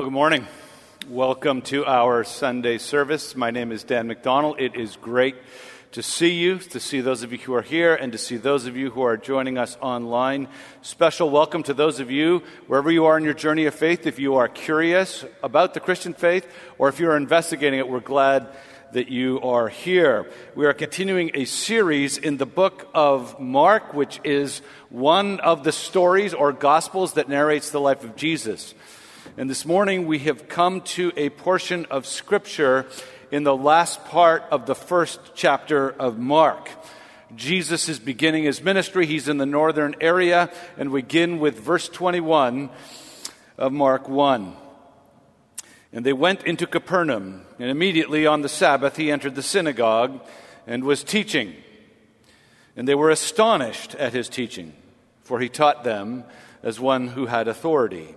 Well, good morning. Welcome to our Sunday service. My name is Dan MacDonald. It is great to see you, to see those of you who are here, and to see those of you who are joining us online. Special welcome to those of you, wherever you are in your journey of faith. If you are curious about the Christian faith, or if you're investigating it, we're glad that you are here. We are continuing a series in the book of Mark, which is one of the stories or gospels that narrates the life of Jesus. And this morning we have come to a portion of Scripture in the last part of the first chapter of Mark. Jesus is beginning his ministry. He's in the northern area, and we begin with verse 21 of Mark 1. And they went into Capernaum, and immediately on the Sabbath he entered the synagogue and was teaching. And they were astonished at his teaching, for he taught them as one who had authority,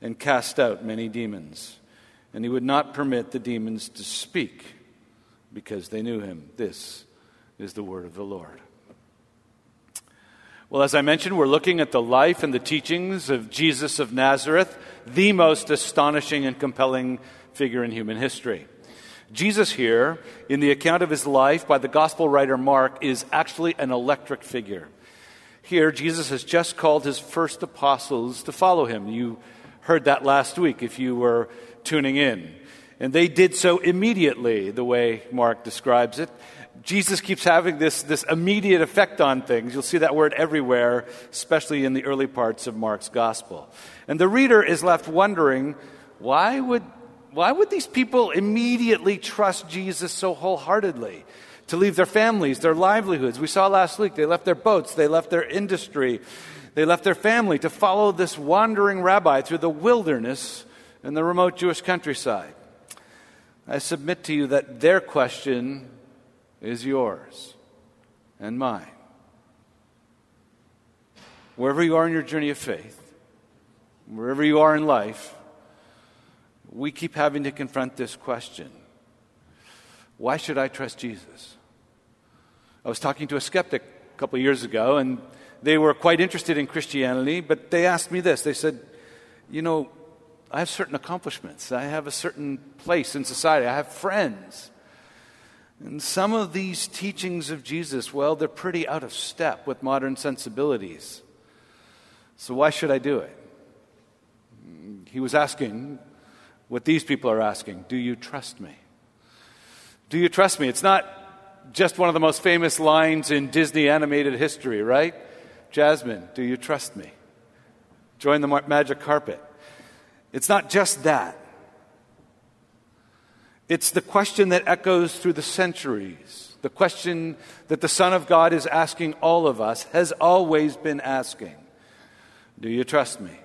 and cast out many demons and he would not permit the demons to speak because they knew him. This is the word of the Lord. Well, as I mentioned, we're looking at the life and the teachings of Jesus of Nazareth, the most astonishing and compelling figure in human history. Jesus, here, in the account of his life by the gospel writer Mark, is actually an electric figure. Here, Jesus has just called his first apostles to follow him. You heard that last week if you were tuning in. And they did so immediately, the way Mark describes it. Jesus keeps having this, this immediate effect on things. You'll see that word everywhere, especially in the early parts of Mark's gospel. And the reader is left wondering why would, why would these people immediately trust Jesus so wholeheartedly? To leave their families, their livelihoods. We saw last week they left their boats, they left their industry, they left their family to follow this wandering rabbi through the wilderness in the remote Jewish countryside. I submit to you that their question is yours and mine. Wherever you are in your journey of faith, wherever you are in life, we keep having to confront this question Why should I trust Jesus? I was talking to a skeptic a couple years ago, and they were quite interested in Christianity, but they asked me this. They said, You know, I have certain accomplishments. I have a certain place in society. I have friends. And some of these teachings of Jesus, well, they're pretty out of step with modern sensibilities. So why should I do it? He was asking what these people are asking Do you trust me? Do you trust me? It's not just one of the most famous lines in Disney animated history, right? Jasmine, do you trust me? Join the magic carpet. It's not just that. It's the question that echoes through the centuries. The question that the Son of God is asking all of us, has always been asking Do you trust me?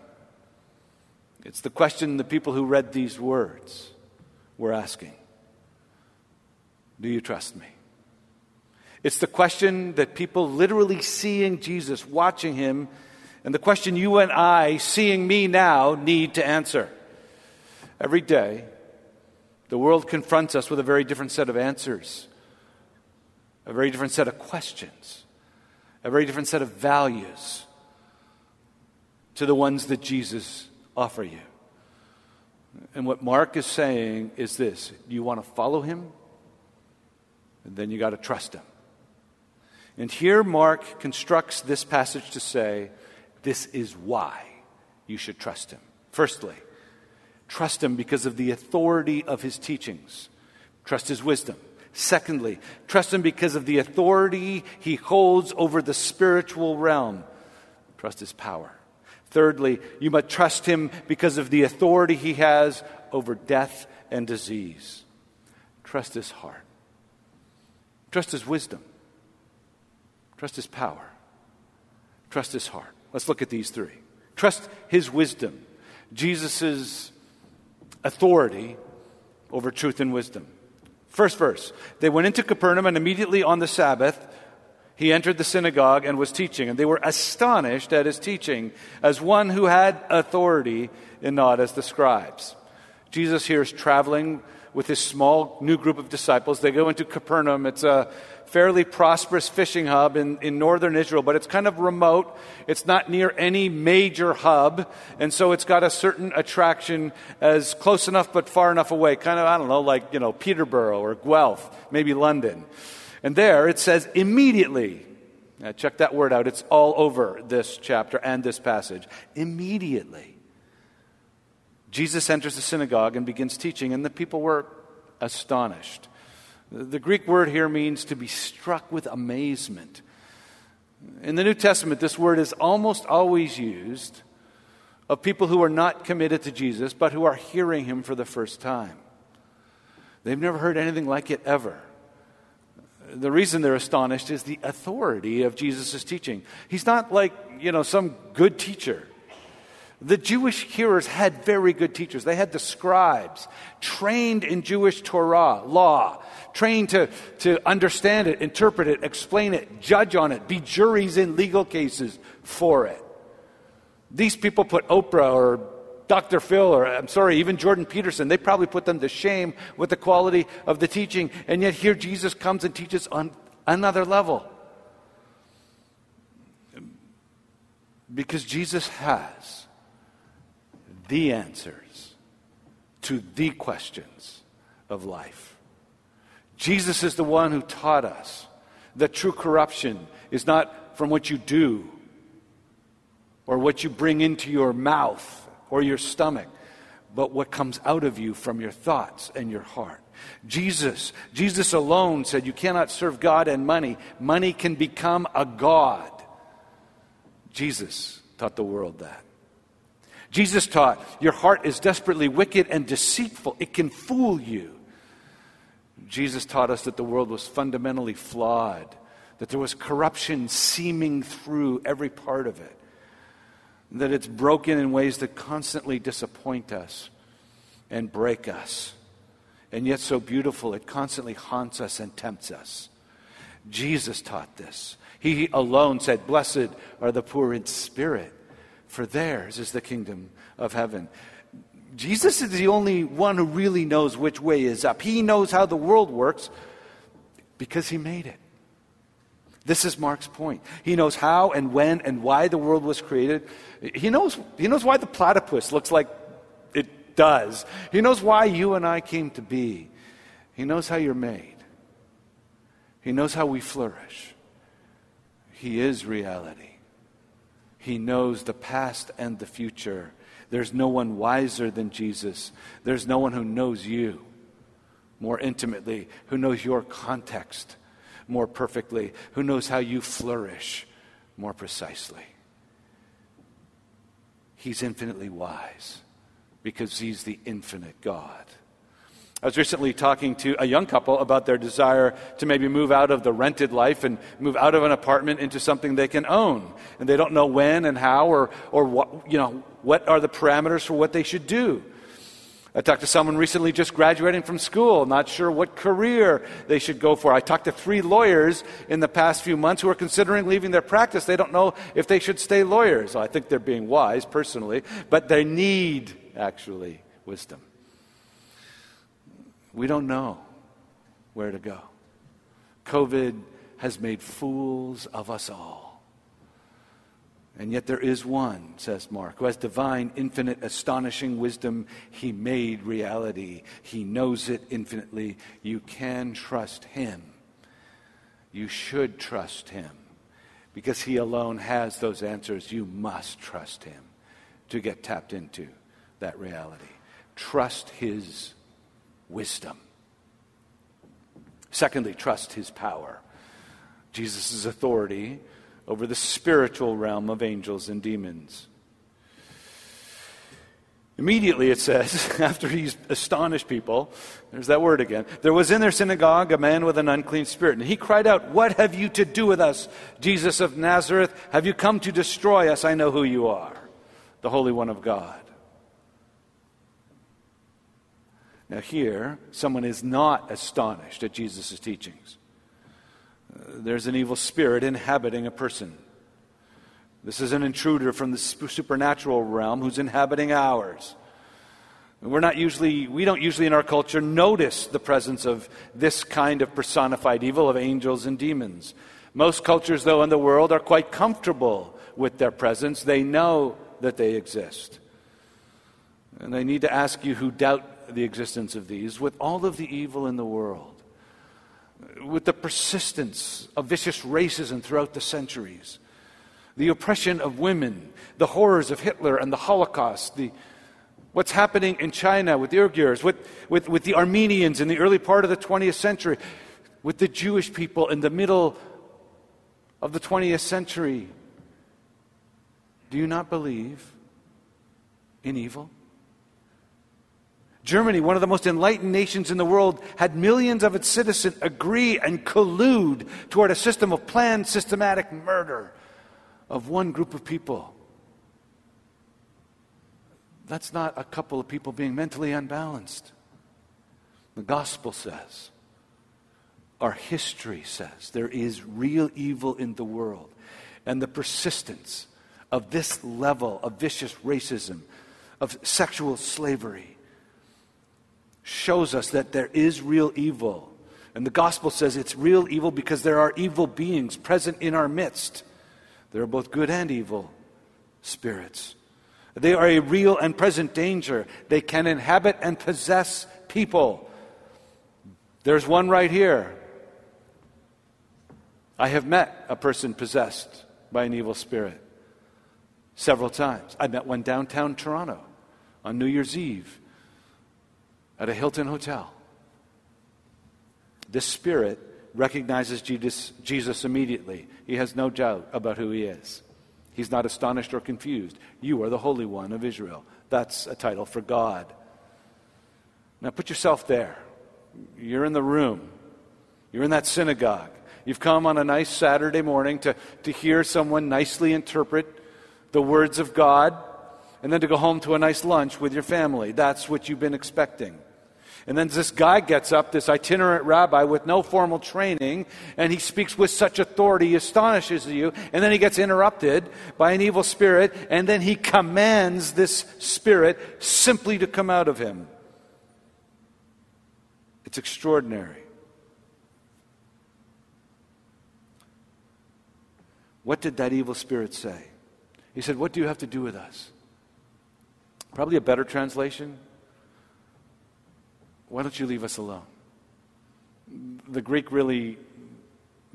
It's the question the people who read these words were asking Do you trust me? It's the question that people literally seeing Jesus, watching him, and the question you and I, seeing me now, need to answer. Every day, The world confronts us with a very different set of answers, a very different set of questions, a very different set of values to the ones that Jesus offer you. And what Mark is saying is this you want to follow him? And then you got to trust him. And here Mark constructs this passage to say, this is why you should trust him. Firstly, trust him because of the authority of his teachings, trust his wisdom. Secondly, trust him because of the authority he holds over the spiritual realm, trust his power. Thirdly, you must trust him because of the authority he has over death and disease. Trust his heart. Trust his wisdom. Trust his power. Trust his heart. Let's look at these three. Trust his wisdom, Jesus' authority over truth and wisdom. First verse They went into Capernaum, and immediately on the Sabbath, he entered the synagogue and was teaching, and they were astonished at his teaching as one who had authority and not as the scribes. Jesus here is traveling with his small new group of disciples. They go into Capernaum. It's a fairly prosperous fishing hub in, in northern Israel, but it's kind of remote. It's not near any major hub, and so it's got a certain attraction as close enough but far enough away. Kind of, I don't know, like, you know, Peterborough or Guelph, maybe London. And there it says immediately. Now check that word out. It's all over this chapter and this passage. Immediately. Jesus enters the synagogue and begins teaching, and the people were astonished. The Greek word here means to be struck with amazement. In the New Testament, this word is almost always used of people who are not committed to Jesus, but who are hearing him for the first time. They've never heard anything like it ever the reason they're astonished is the authority of Jesus' teaching. He's not like, you know, some good teacher. The Jewish hearers had very good teachers. They had the scribes, trained in Jewish Torah, law, trained to, to understand it, interpret it, explain it, judge on it, be juries in legal cases for it. These people put Oprah or Dr. Phil, or I'm sorry, even Jordan Peterson, they probably put them to shame with the quality of the teaching. And yet here Jesus comes and teaches on another level. Because Jesus has the answers to the questions of life. Jesus is the one who taught us that true corruption is not from what you do or what you bring into your mouth or your stomach, but what comes out of you from your thoughts and your heart. Jesus, Jesus alone said, You cannot serve God and money. Money can become a God. Jesus taught the world that. Jesus taught, Your heart is desperately wicked and deceitful, it can fool you. Jesus taught us that the world was fundamentally flawed, that there was corruption seaming through every part of it that it's broken in ways that constantly disappoint us and break us. And yet, so beautiful, it constantly haunts us and tempts us. Jesus taught this. He alone said, Blessed are the poor in spirit, for theirs is the kingdom of heaven. Jesus is the only one who really knows which way is up. He knows how the world works because he made it. This is Mark's point. He knows how and when and why the world was created. He knows, he knows why the platypus looks like it does. He knows why you and I came to be. He knows how you're made. He knows how we flourish. He is reality. He knows the past and the future. There's no one wiser than Jesus. There's no one who knows you more intimately, who knows your context more perfectly, who knows how you flourish more precisely. He's infinitely wise because he's the infinite God. I was recently talking to a young couple about their desire to maybe move out of the rented life and move out of an apartment into something they can own. And they don't know when and how or, or what, you know, what are the parameters for what they should do. I talked to someone recently just graduating from school, not sure what career they should go for. I talked to three lawyers in the past few months who are considering leaving their practice. They don't know if they should stay lawyers. I think they're being wise personally, but they need actually wisdom. We don't know where to go. COVID has made fools of us all. And yet there is one, says Mark, who has divine, infinite, astonishing wisdom. He made reality. He knows it infinitely. You can trust him. You should trust him. Because he alone has those answers. You must trust him to get tapped into that reality. Trust his wisdom. Secondly, trust his power. Jesus' authority over the spiritual realm of angels and demons. Immediately, it says, after he's astonished people, there's that word again. There was in their synagogue a man with an unclean spirit, and he cried out, What have you to do with us, Jesus of Nazareth? Have you come to destroy us? I know who you are, the Holy One of God. Now, here, someone is not astonished at Jesus' teachings there's an evil spirit inhabiting a person. This is an intruder from the supernatural realm who's inhabiting ours. We're not usually, we don't usually in our culture notice the presence of this kind of personified evil of angels and demons. Most cultures, though, in the world are quite comfortable with their presence. They know that they exist. And I need to ask you who doubt the existence of these, with all of the evil in the world, with the persistence of vicious racism throughout the centuries, the oppression of women, the horrors of Hitler and the Holocaust, the, what's happening in China with the Uyghurs, with, with, with the Armenians in the early part of the 20th century, with the Jewish people in the middle of the 20th century. Do you not believe in evil? Germany, one of the most enlightened nations in the world, had millions of its citizens agree and collude toward a system of planned, systematic murder of one group of people. That's not a couple of people being mentally unbalanced. The gospel says, our history says, there is real evil in the world. And the persistence of this level of vicious racism, of sexual slavery, shows us that there is real evil. And the gospel says it's real evil because there are evil beings present in our midst. There are both good and evil spirits. They are a real and present danger. They can inhabit and possess people. There's one right here. I have met a person possessed by an evil spirit several times. I met one downtown Toronto on New Year's Eve at a Hilton hotel. This spirit recognizes Jesus, Jesus immediately. He has no doubt about who he is. He's not astonished or confused. You are the Holy One of Israel. That's a title for God. Now put yourself there. You're in the room, you're in that synagogue. You've come on a nice Saturday morning to, to hear someone nicely interpret the words of God and then to go home to a nice lunch with your family. That's what you've been expecting. And then this guy gets up, this itinerant rabbi with no formal training, and he speaks with such authority, he astonishes you, and then he gets interrupted by an evil spirit, and then he commands this spirit simply to come out of him. It's extraordinary. What did that evil spirit say? He said, What do you have to do with us? Probably a better translation why don't you leave us alone? The Greek really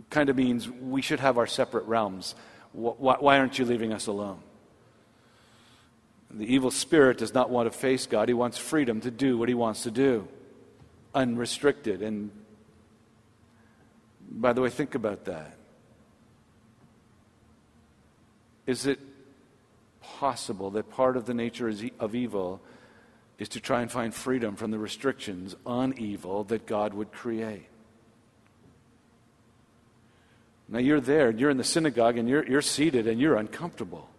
kind of means we should have our separate realms. Why aren't you leaving us alone? The evil spirit does not want to face God. He wants freedom to do what he wants to do, unrestricted. And by the way, think about that. Is it possible that part of the nature of evil is to try and find freedom from the restrictions on evil that God would create. Now you're there, you're in the synagogue, and you're, you're seated, and you're uncomfortable.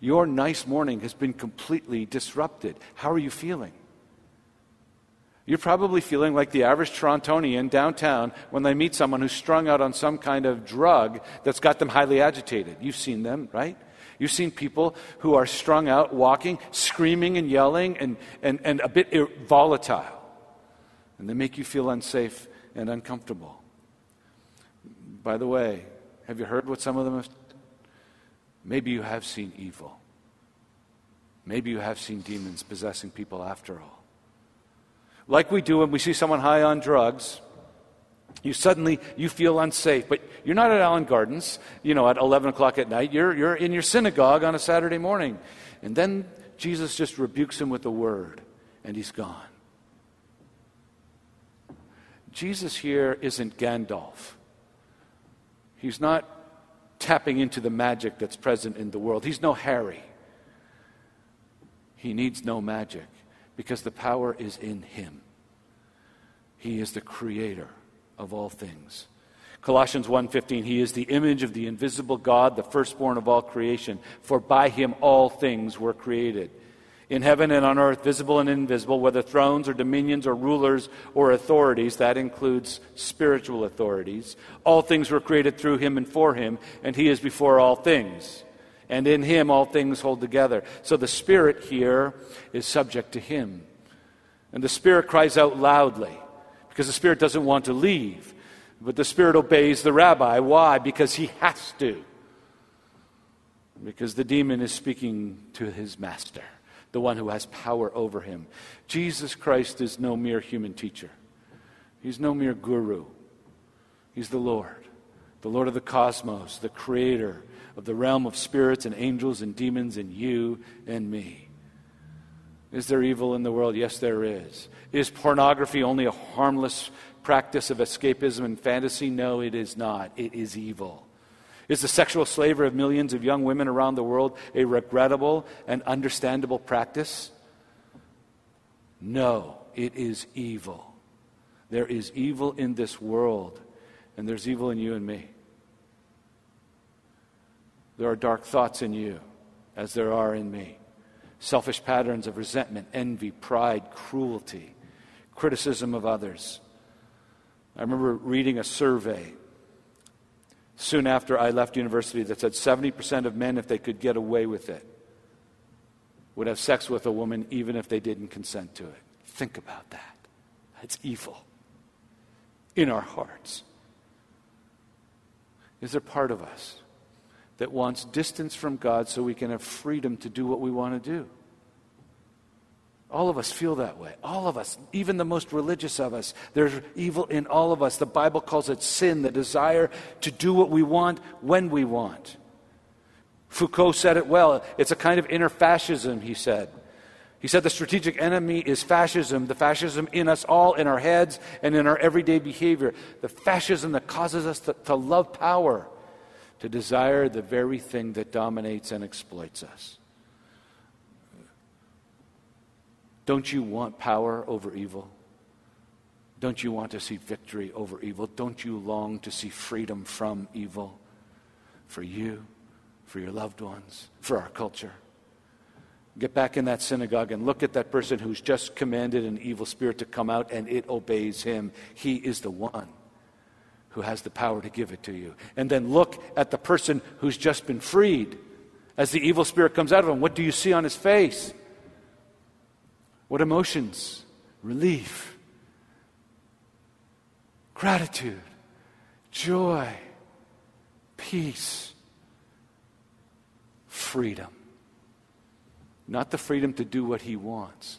Your nice morning has been completely disrupted. How are you feeling? You're probably feeling like the average Torontonian downtown when they meet someone who's strung out on some kind of drug that's got them highly agitated. You've seen them, right? You've seen people who are strung out, walking, screaming and yelling, and, and, and a bit volatile. and they make you feel unsafe and uncomfortable. By the way, have you heard what some of them have? Maybe you have seen evil. Maybe you have seen demons possessing people after all. Like we do when we see someone high on drugs, you suddenly you feel unsafe, but you're not at Allan Gardens, you know, at 11 o'clock at night. You're, you're in your synagogue on a Saturday morning. And then Jesus just rebukes him with a word, and he's gone. Jesus here isn't Gandalf. He's not tapping into the magic that's present in the world. He's no Harry. He needs no magic because the power is in him. He is the creator of all things. Colossians 1:15 He is the image of the invisible God, the firstborn of all creation, for by him all things were created in heaven and on earth, visible and invisible, whether thrones or dominions or rulers or authorities, that includes spiritual authorities. All things were created through him and for him, and he is before all things. And in him all things hold together. So the Spirit here is subject to him. And the Spirit cries out loudly because the Spirit doesn't want to leave. But the Spirit obeys the rabbi. Why? Because he has to. Because the demon is speaking to his master the one who has power over him. Jesus Christ is no mere human teacher, he's no mere guru. He's the Lord, the Lord of the cosmos, the creator of the realm of spirits and angels and demons and you and me. Is there evil in the world? Yes, there is. Is pornography only a harmless practice of escapism and fantasy? No, it is not. It is evil. Is the sexual slavery of millions of young women around the world a regrettable and understandable practice? No, it is evil. There is evil in this world, and there's evil in you and me. There are dark thoughts in you, as there are in me. Selfish patterns of resentment, envy, pride, cruelty, criticism of others. I remember reading a survey soon after I left university that said 70% of men, if they could get away with it, would have sex with a woman even if they didn't consent to it. Think about that. That's evil in our hearts. Is there part of us that wants distance from God so we can have freedom to do what we want to do? All of us feel that way. All of us, even the most religious of us. There's evil in all of us. The Bible calls it sin, the desire to do what we want when we want. Foucault said it well. It's a kind of inner fascism, he said. He said the strategic enemy is fascism, the fascism in us all, in our heads and in our everyday behavior. The fascism that causes us to, to love power, to desire the very thing that dominates and exploits us. Don't you want power over evil? Don't you want to see victory over evil? Don't you long to see freedom from evil for you, for your loved ones, for our culture? Get back in that synagogue and look at that person who's just commanded an evil spirit to come out and it obeys him. He is the one who has the power to give it to you. And then look at the person who's just been freed. As the evil spirit comes out of him, what do you see on his face? What emotions? Relief, gratitude, joy, peace, freedom. Not the freedom to do what he wants,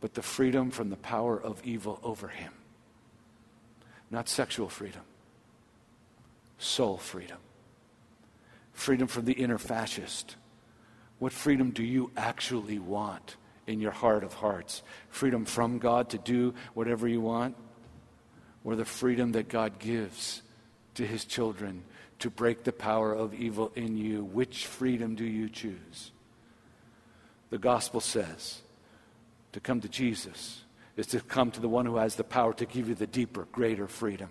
but the freedom from the power of evil over him. Not sexual freedom, soul freedom. Freedom from the inner fascist what freedom do you actually want in your heart of hearts? Freedom from God to do whatever you want? Or the freedom that God gives to his children to break the power of evil in you? Which freedom do you choose? The gospel says to come to Jesus is to come to the one who has the power to give you the deeper, greater freedom.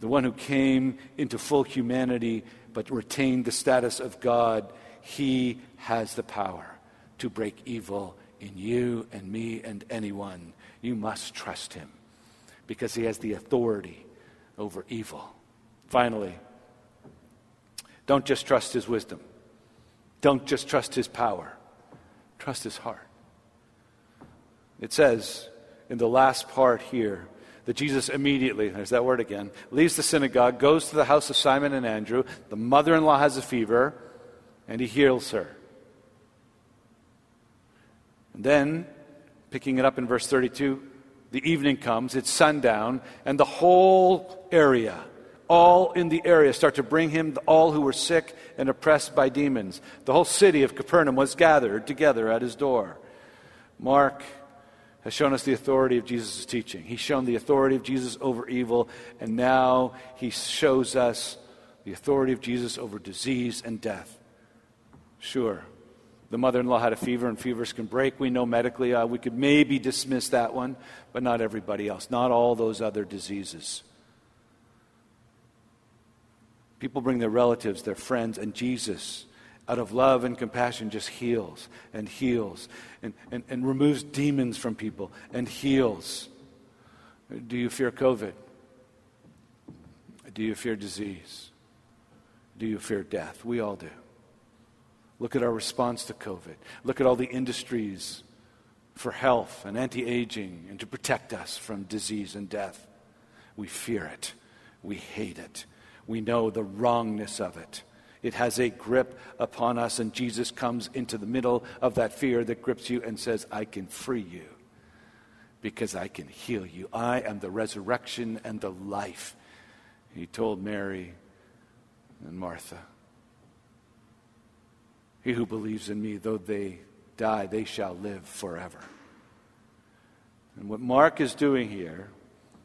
The one who came into full humanity but retained the status of God he has the power to break evil in you and me and anyone. You must trust Him because He has the authority over evil. Finally, don't just trust His wisdom, don't just trust His power, trust His heart. It says in the last part here that Jesus immediately, there's that word again, leaves the synagogue, goes to the house of Simon and Andrew. The mother in law has a fever, and he heals her. And then, picking it up in verse 32, the evening comes, it's sundown, and the whole area, all in the area, start to bring him all who were sick and oppressed by demons. The whole city of Capernaum was gathered together at his door. Mark has shown us the authority of Jesus' teaching. He's shown the authority of Jesus over evil, and now he shows us the authority of Jesus over disease and death. Sure, the mother in law had a fever, and fevers can break. We know medically uh, we could maybe dismiss that one, but not everybody else, not all those other diseases. People bring their relatives, their friends, and Jesus, out of love and compassion, just heals and heals and, and, and removes demons from people and heals. Do you fear COVID? Do you fear disease? Do you fear death? We all do. Look at our response to COVID. Look at all the industries for health and anti aging and to protect us from disease and death. We fear it. We hate it. We know the wrongness of it. It has a grip upon us, and Jesus comes into the middle of that fear that grips you and says, I can free you because I can heal you. I am the resurrection and the life. He told Mary and Martha. He who believes in me, though they die, they shall live forever. And what Mark is doing here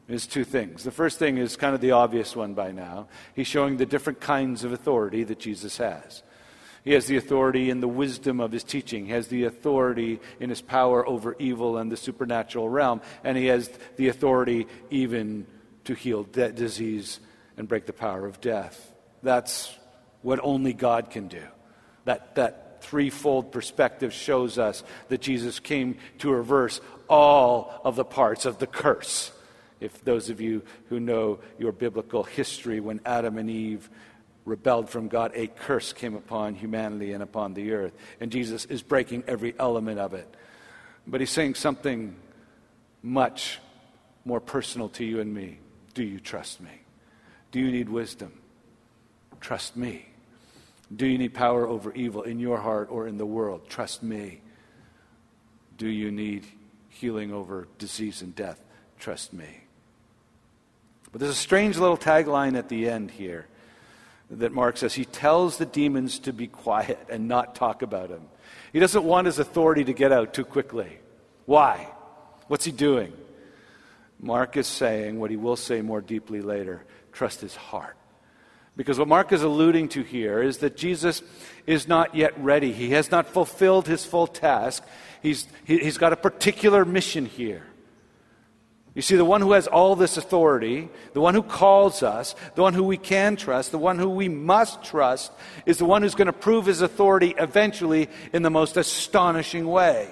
is two things. The first thing is kind of the obvious one by now. He's showing the different kinds of authority that Jesus has. He has the authority in the wisdom of his teaching. He has the authority in his power over evil and the supernatural realm. And he has the authority even to heal de- disease and break the power of death. That's what only God can do. That, that threefold perspective shows us that Jesus came to reverse all of the parts of the curse if those of you who know your biblical history, when Adam and Eve rebelled from God, a curse came upon humanity and upon the earth. And Jesus is breaking every element of it. But he's saying something much more personal to you and me. Do you trust me? Do you need wisdom? Trust me. Do you need power over evil in your heart or in the world? Trust me. Do you need healing over disease and death? Trust me. But there's a strange little tagline at the end here that Mark says he tells the demons to be quiet and not talk about him. He doesn't want his authority to get out too quickly. Why? What's he doing? Mark is saying what he will say more deeply later trust his heart. Because what Mark is alluding to here is that Jesus is not yet ready. He has not fulfilled his full task. He's, he, has got a particular mission here. You see, the one who has all this authority, the one who calls us, the one who we can trust, the one who we must trust, is the one who's going to prove his authority eventually in the most astonishing way.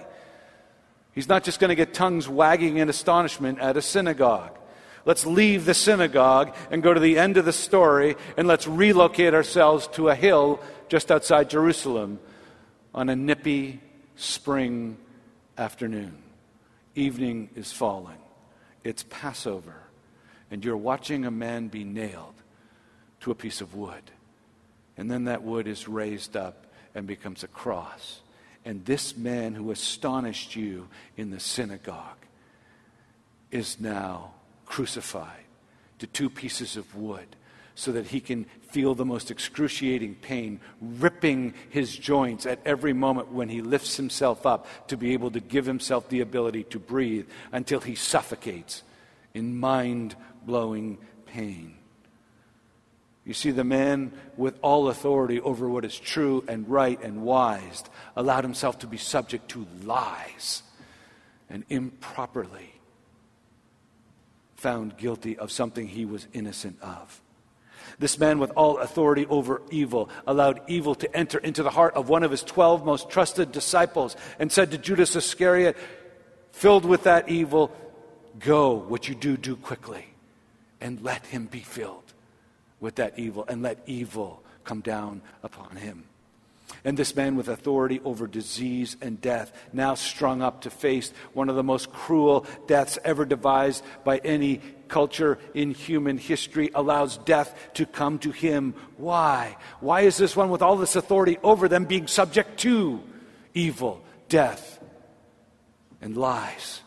He's not just going to get tongues wagging in astonishment at a synagogue. Let's leave the synagogue and go to the end of the story and let's relocate ourselves to a hill just outside Jerusalem on a nippy spring afternoon. Evening is falling. It's Passover, and you're watching a man be nailed to a piece of wood. And then that wood is raised up and becomes a cross. And this man who astonished you in the synagogue is now crucified to two pieces of wood so that he can feel the most excruciating pain, ripping his joints at every moment when he lifts himself up to be able to give himself the ability to breathe until he suffocates in mind blowing pain. You see, the man with all authority over what is true and right and wise allowed himself to be subject to lies and improperly found guilty of something he was innocent of. This man, with all authority over evil, allowed evil to enter into the heart of one of his twelve most trusted disciples and said to Judas Iscariot, filled with that evil, Go, what you do, do quickly, and let him be filled with that evil, and let evil come down upon him. And this man with authority over disease and death, now strung up to face one of the most cruel deaths ever devised by any culture in human history, allows death to come to him. Why? Why is this one with all this authority over them being subject to evil, death, and lies?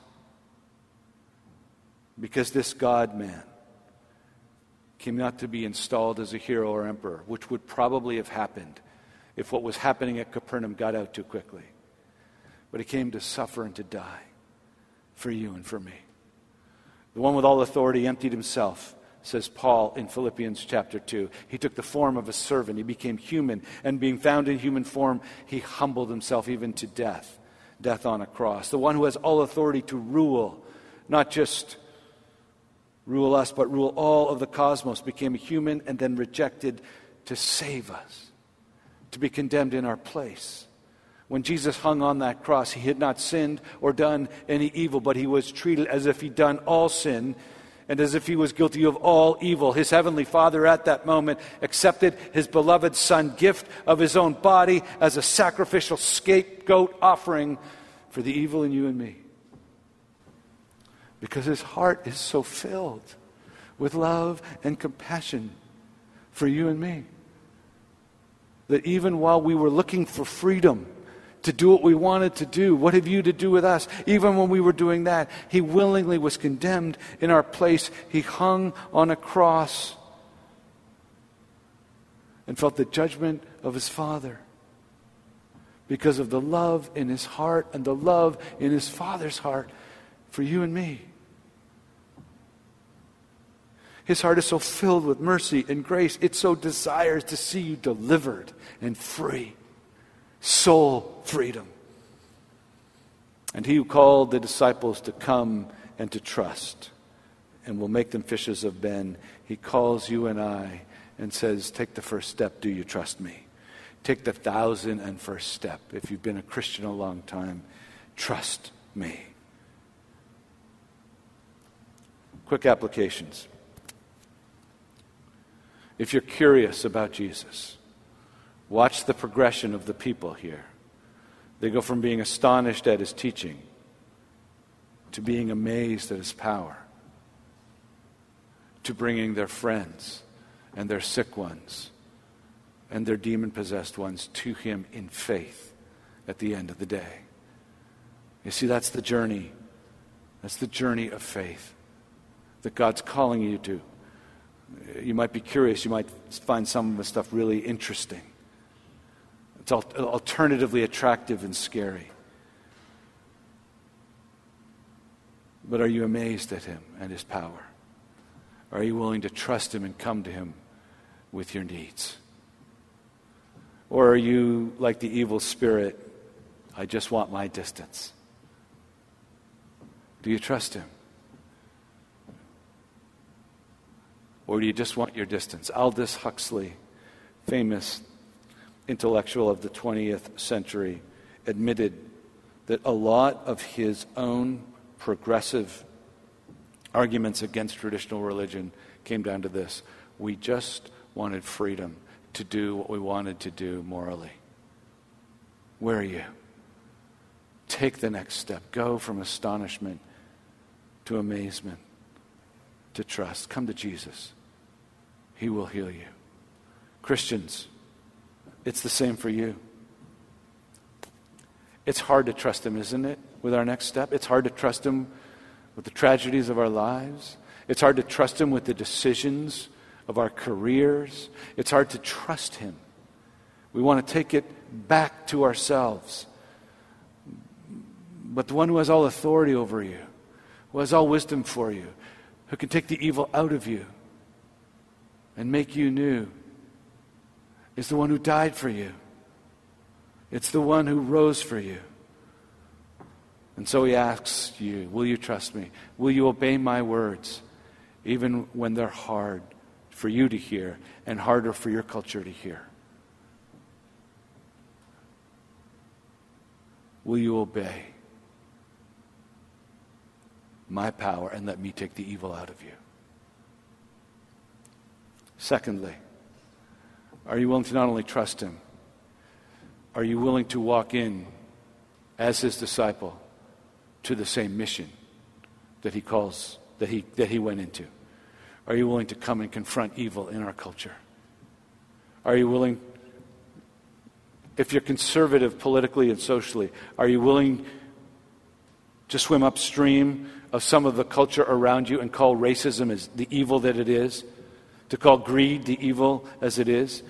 Because this God man came not to be installed as a hero or emperor, which would probably have happened if what was happening at Capernaum got out too quickly. But he came to suffer and to die for you and for me. The one with all authority emptied himself, says Paul in Philippians chapter 2. He took the form of a servant. He became human. And being found in human form, he humbled himself even to death death on a cross. The one who has all authority to rule, not just rule us, but rule all of the cosmos, became a human and then rejected to save us to be condemned in our place. When Jesus hung on that cross, he had not sinned or done any evil, but he was treated as if he'd done all sin and as if he was guilty of all evil. His heavenly Father at that moment accepted his beloved Son, gift of his own body, as a sacrificial scapegoat offering for the evil in you and me. Because his heart is so filled with love and compassion for you and me that even while we were looking for freedom to do what we wanted to do, what have you to do with us? Even when we were doing that, He willingly was condemned in our place. He hung on a cross and felt the judgment of His Father because of the love in His heart and the love in His Father's heart for you and me. His heart is so filled with mercy and grace, it so desires to see you delivered and free. Soul freedom. And he who called the disciples to come and to trust and will make them fishers of men, he calls you and I and says, Take the first step. Do you trust me? Take the thousand and first step. If you've been a Christian a long time, trust me. Quick applications. If you're curious about Jesus, watch the progression of the people here. They go from being astonished at his teaching to being amazed at his power, to bringing their friends and their sick ones and their demon possessed ones to him in faith at the end of the day. You see, that's the journey. That's the journey of faith that God's calling you to you might be curious. You might find some of the stuff really interesting. It's alternatively attractive and scary. But are you amazed at him and his power? Are you willing to trust him and come to him with your needs? Or are you like the evil spirit, I just want my distance? Do you trust him? Or do you just want your distance? Aldous Huxley, famous intellectual of the 20th century, admitted that a lot of his own progressive arguments against traditional religion came down to this we just wanted freedom to do what we wanted to do morally. Where are you? Take the next step. Go from astonishment to amazement to trust. Come to Jesus. He will heal you. Christians, it's the same for you. It's hard to trust Him, isn't it, with our next step? It's hard to trust Him with the tragedies of our lives. It's hard to trust Him with the decisions of our careers. It's hard to trust Him. We want to take it back to ourselves. But the one who has all authority over you, who has all wisdom for you, who can take the evil out of you and make you new is the one who died for you. It's the one who rose for you. And so he asks you, Will you trust me? Will you obey my words, even when they're hard for you to hear and harder for your culture to hear? Will you obey? my power and let me take the evil out of you. Secondly, are you willing to not only trust Him, Are you willing to walk in as his disciple to the same mission that he calls, that he, that he went into? Are you willing to come and confront evil in our culture? Are you willing, if you're conservative politically and socially, are you willing to swim upstream of some of the culture around you and call racism as the evil that it is? To call greed the evil as it is?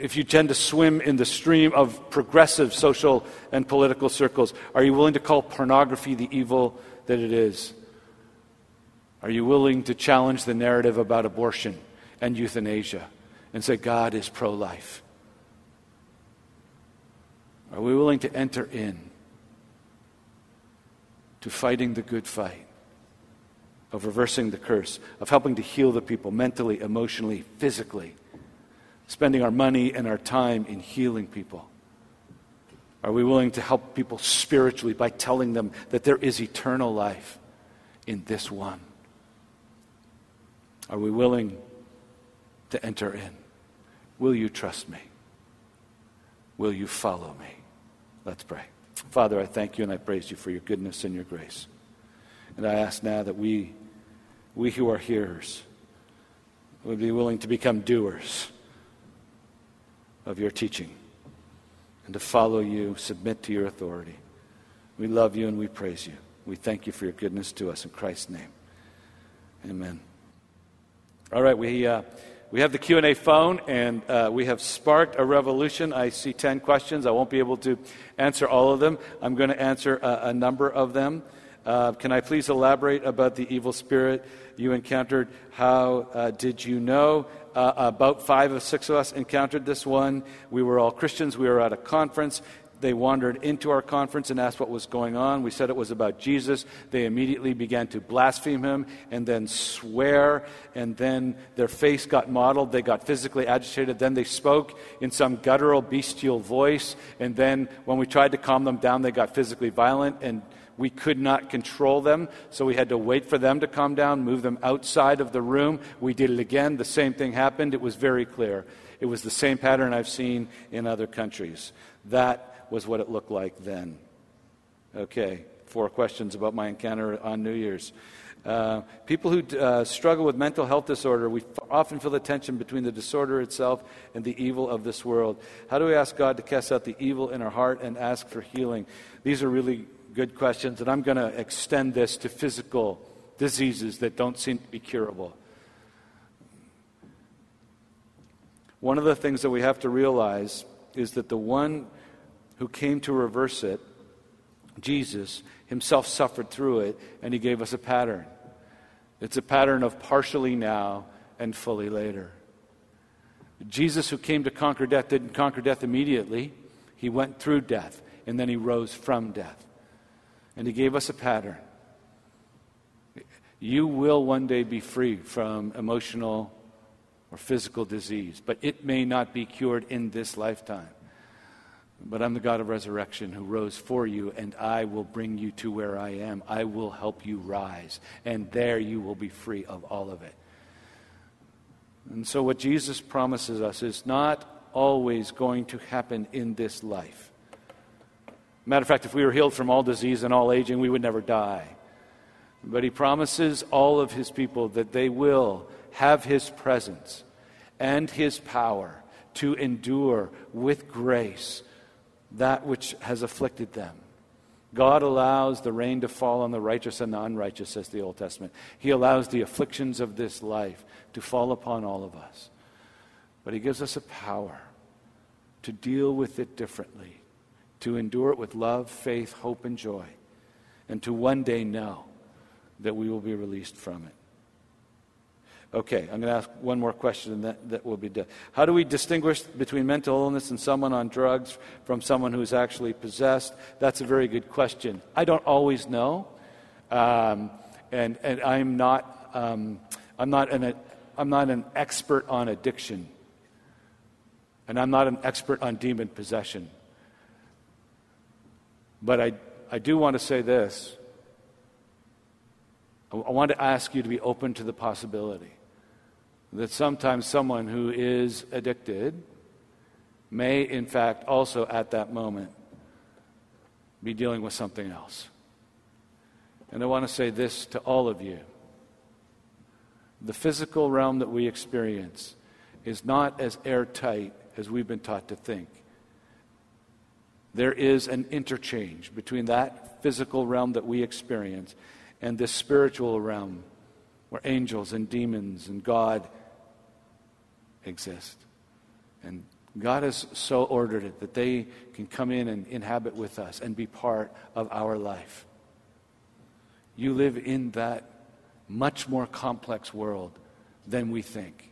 If you tend to swim in the stream of progressive social and political circles, are you willing to call pornography the evil that it is? Are you willing to challenge the narrative about abortion and euthanasia and say God is pro life? Are we willing to enter in to fighting the good fight of reversing the curse, of helping to heal the people mentally, emotionally, physically, spending our money and our time in healing people? Are we willing to help people spiritually by telling them that there is eternal life in this one? Are we willing to enter in? Will you trust me? Will you follow me? Let's pray. Father, I thank you and I praise you for your goodness and your grace. And I ask now that we, we who are hearers, would be willing to become doers of your teaching and to follow you, submit to your authority. We love you and we praise you. We thank you for your goodness to us in Christ's name. Amen. All right, we, uh, we have the Q&A phone, and uh, we have sparked a revolution. I see 10 questions. I won't be able to answer all of them. I'm going to answer a, a number of them. Uh, can I please elaborate about the evil spirit you encountered? How uh, did you know? Uh, about five or six of us encountered this one. We were all Christians. We were at a conference. They wandered into our conference and asked what was going on. We said it was about Jesus. They immediately began to blaspheme him and then swear, and then their face got mottled. They got physically agitated. Then they spoke in some guttural, bestial voice. And then when we tried to calm them down, they got physically violent and we could not control them, so we had to wait for them to calm down, move them outside of the room. We did it again. The same thing happened. It was very clear. It was the same pattern I've seen in other countries. That was what it looked like then. Okay, four questions about my encounter on New Year's. Uh, people who uh, struggle with mental health disorder, we often feel the tension between the disorder itself and the evil of this world. How do we ask God to cast out the evil in our heart and ask for healing? These are really good questions, and I'm going to extend this to physical diseases that don't seem to be curable. One of the things that we have to realize is that the one who came to reverse it, Jesus, himself suffered through it, and he gave us a pattern. It's a pattern of partially now and fully later. Jesus, who came to conquer death, didn't conquer death immediately. He went through death, and then he rose from death. And he gave us a pattern. You will one day be free from emotional or physical disease, but it may not be cured in this lifetime. But I'm the God of resurrection who rose for you, and I will bring you to where I am. I will help you rise, and there you will be free of all of it. And so, what Jesus promises us is not always going to happen in this life. Matter of fact, if we were healed from all disease and all aging, we would never die. But he promises all of his people that they will have his presence and his power to endure with grace that which has afflicted them. God allows the rain to fall on the righteous and the unrighteous, says the Old Testament. He allows the afflictions of this life to fall upon all of us. But He gives us a power to deal with it differently, to endure it with love, faith, hope, and joy, and to one day know that we will be released from it. Okay, I'm going to ask one more question and that, that will be done. How do we distinguish between mental illness and someone on drugs from someone who's actually possessed? That's a very good question. I don't always know. Um, and, and I'm not, um, I'm, not an, I'm not an expert on addiction. And I'm not an expert on demon possession. But I, I do want to say this. I want to ask you to be open to the possibility that sometimes someone who is addicted may, in fact, also at that moment be dealing with something else. And I want to say this to all of you the physical realm that we experience is not as airtight as we've been taught to think. There is an interchange between that physical realm that we experience and this spiritual realm where angels and demons and God exist. And God has so ordered it that they can come in and inhabit with us and be part of our life. You live in that much more complex world than we think.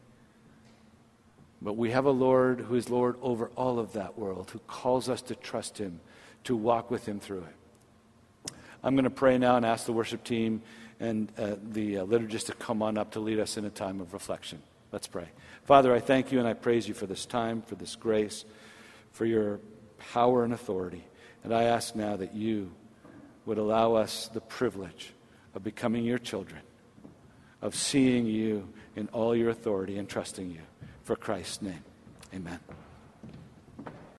But we have a Lord who is Lord over all of that world, who calls us to trust Him, to walk with Him through it. I'm going to pray now and ask the worship team and uh, the uh, liturgist to come on up to lead us in a time of reflection. Let's pray. Father, I thank you and I praise you for this time, for this grace, for your power and authority. And I ask now that you would allow us the privilege of becoming your children, of seeing you in all your authority and trusting you. For Christ's name, amen.